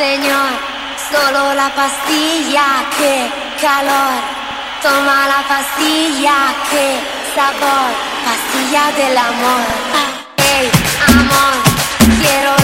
Señor, solo la pastilla, qué calor. Toma la pastilla, qué sabor. Pastilla del amor. Hey, amor, quiero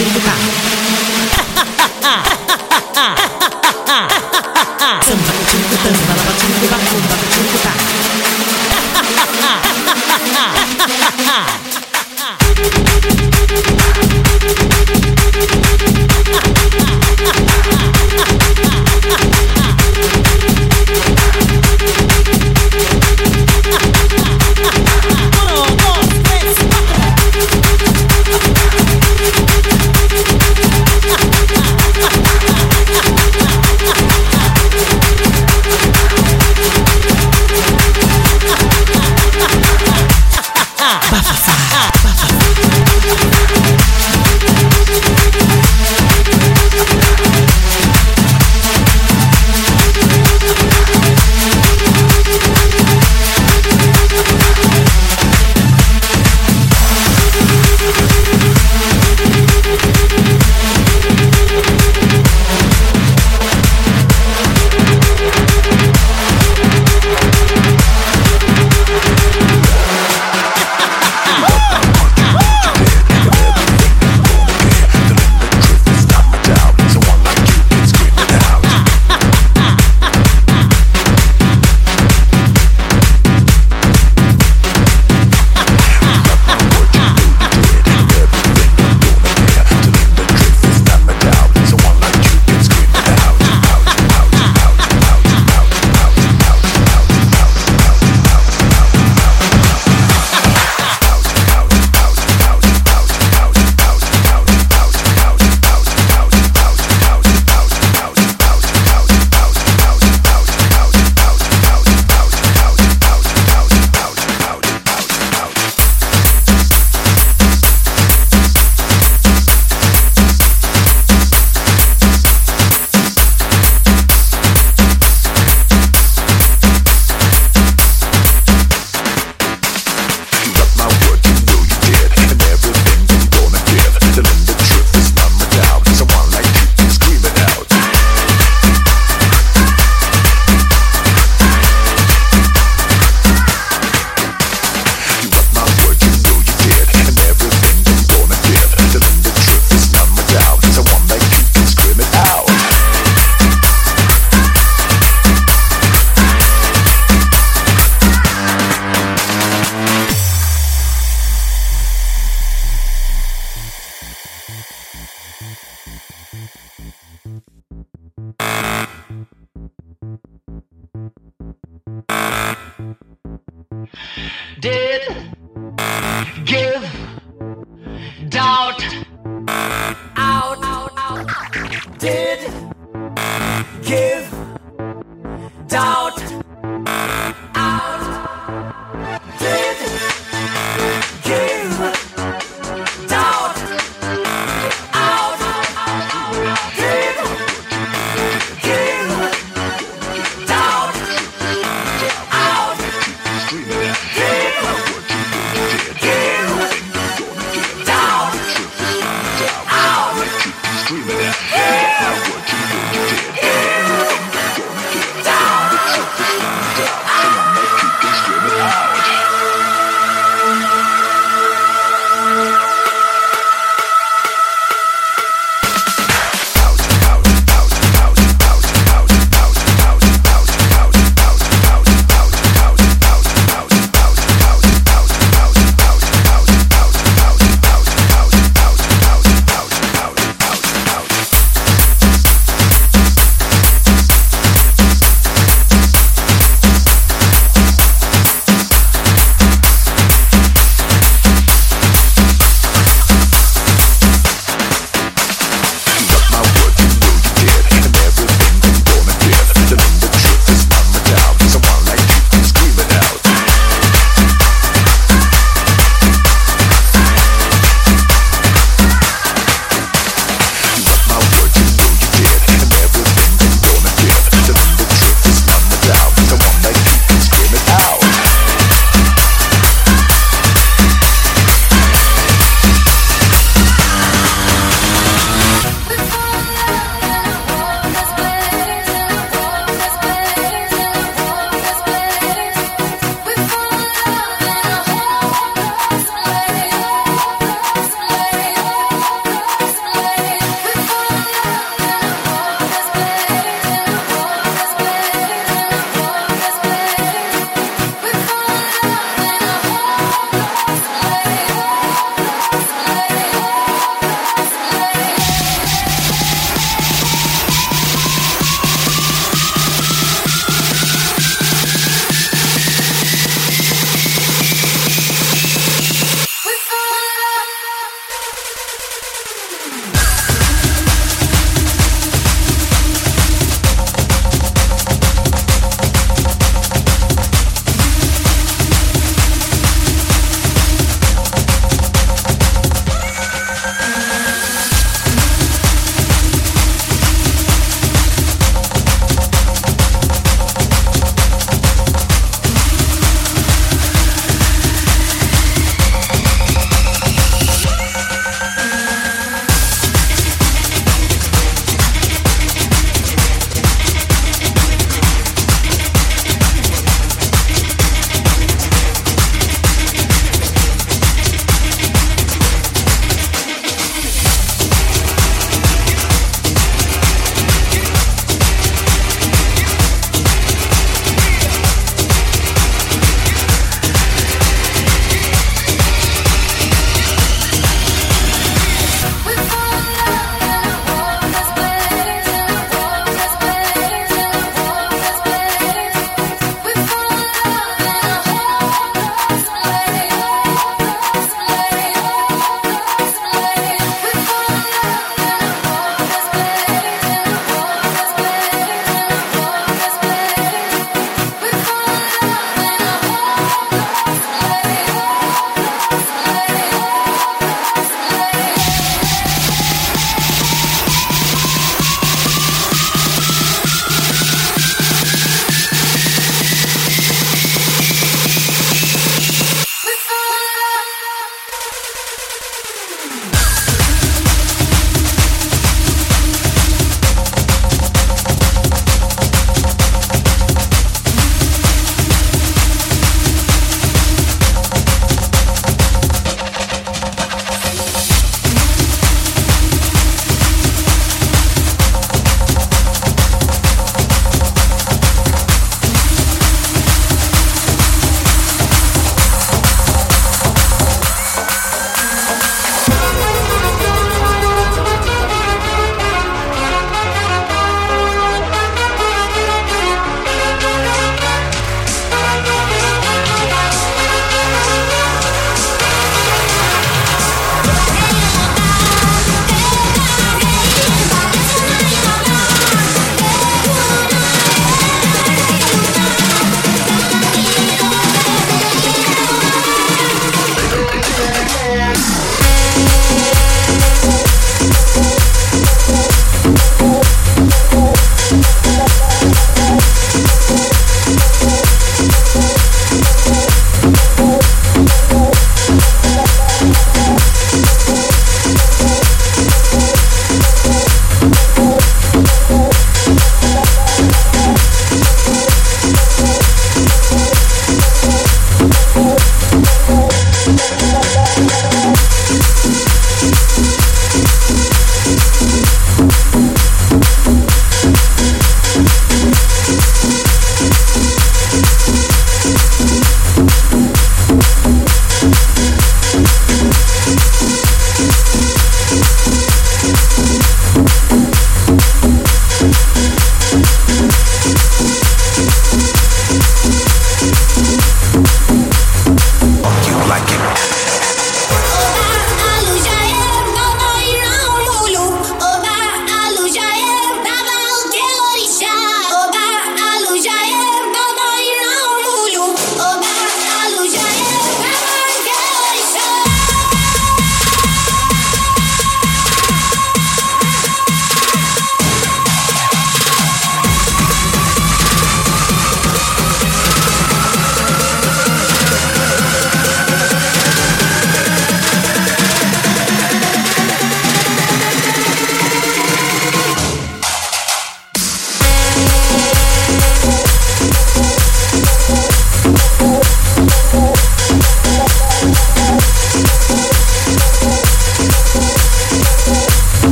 いると。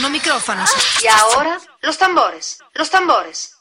No micrófonos. Y ahora, los tambores, los tambores. Ahora, los tambores.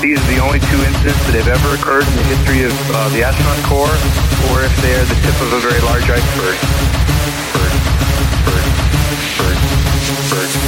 These are the only two incidents that have ever occurred in the history of uh, the astronaut corps, or if they are the tip of a very large iceberg. Bird. Bird. Bird. Bird.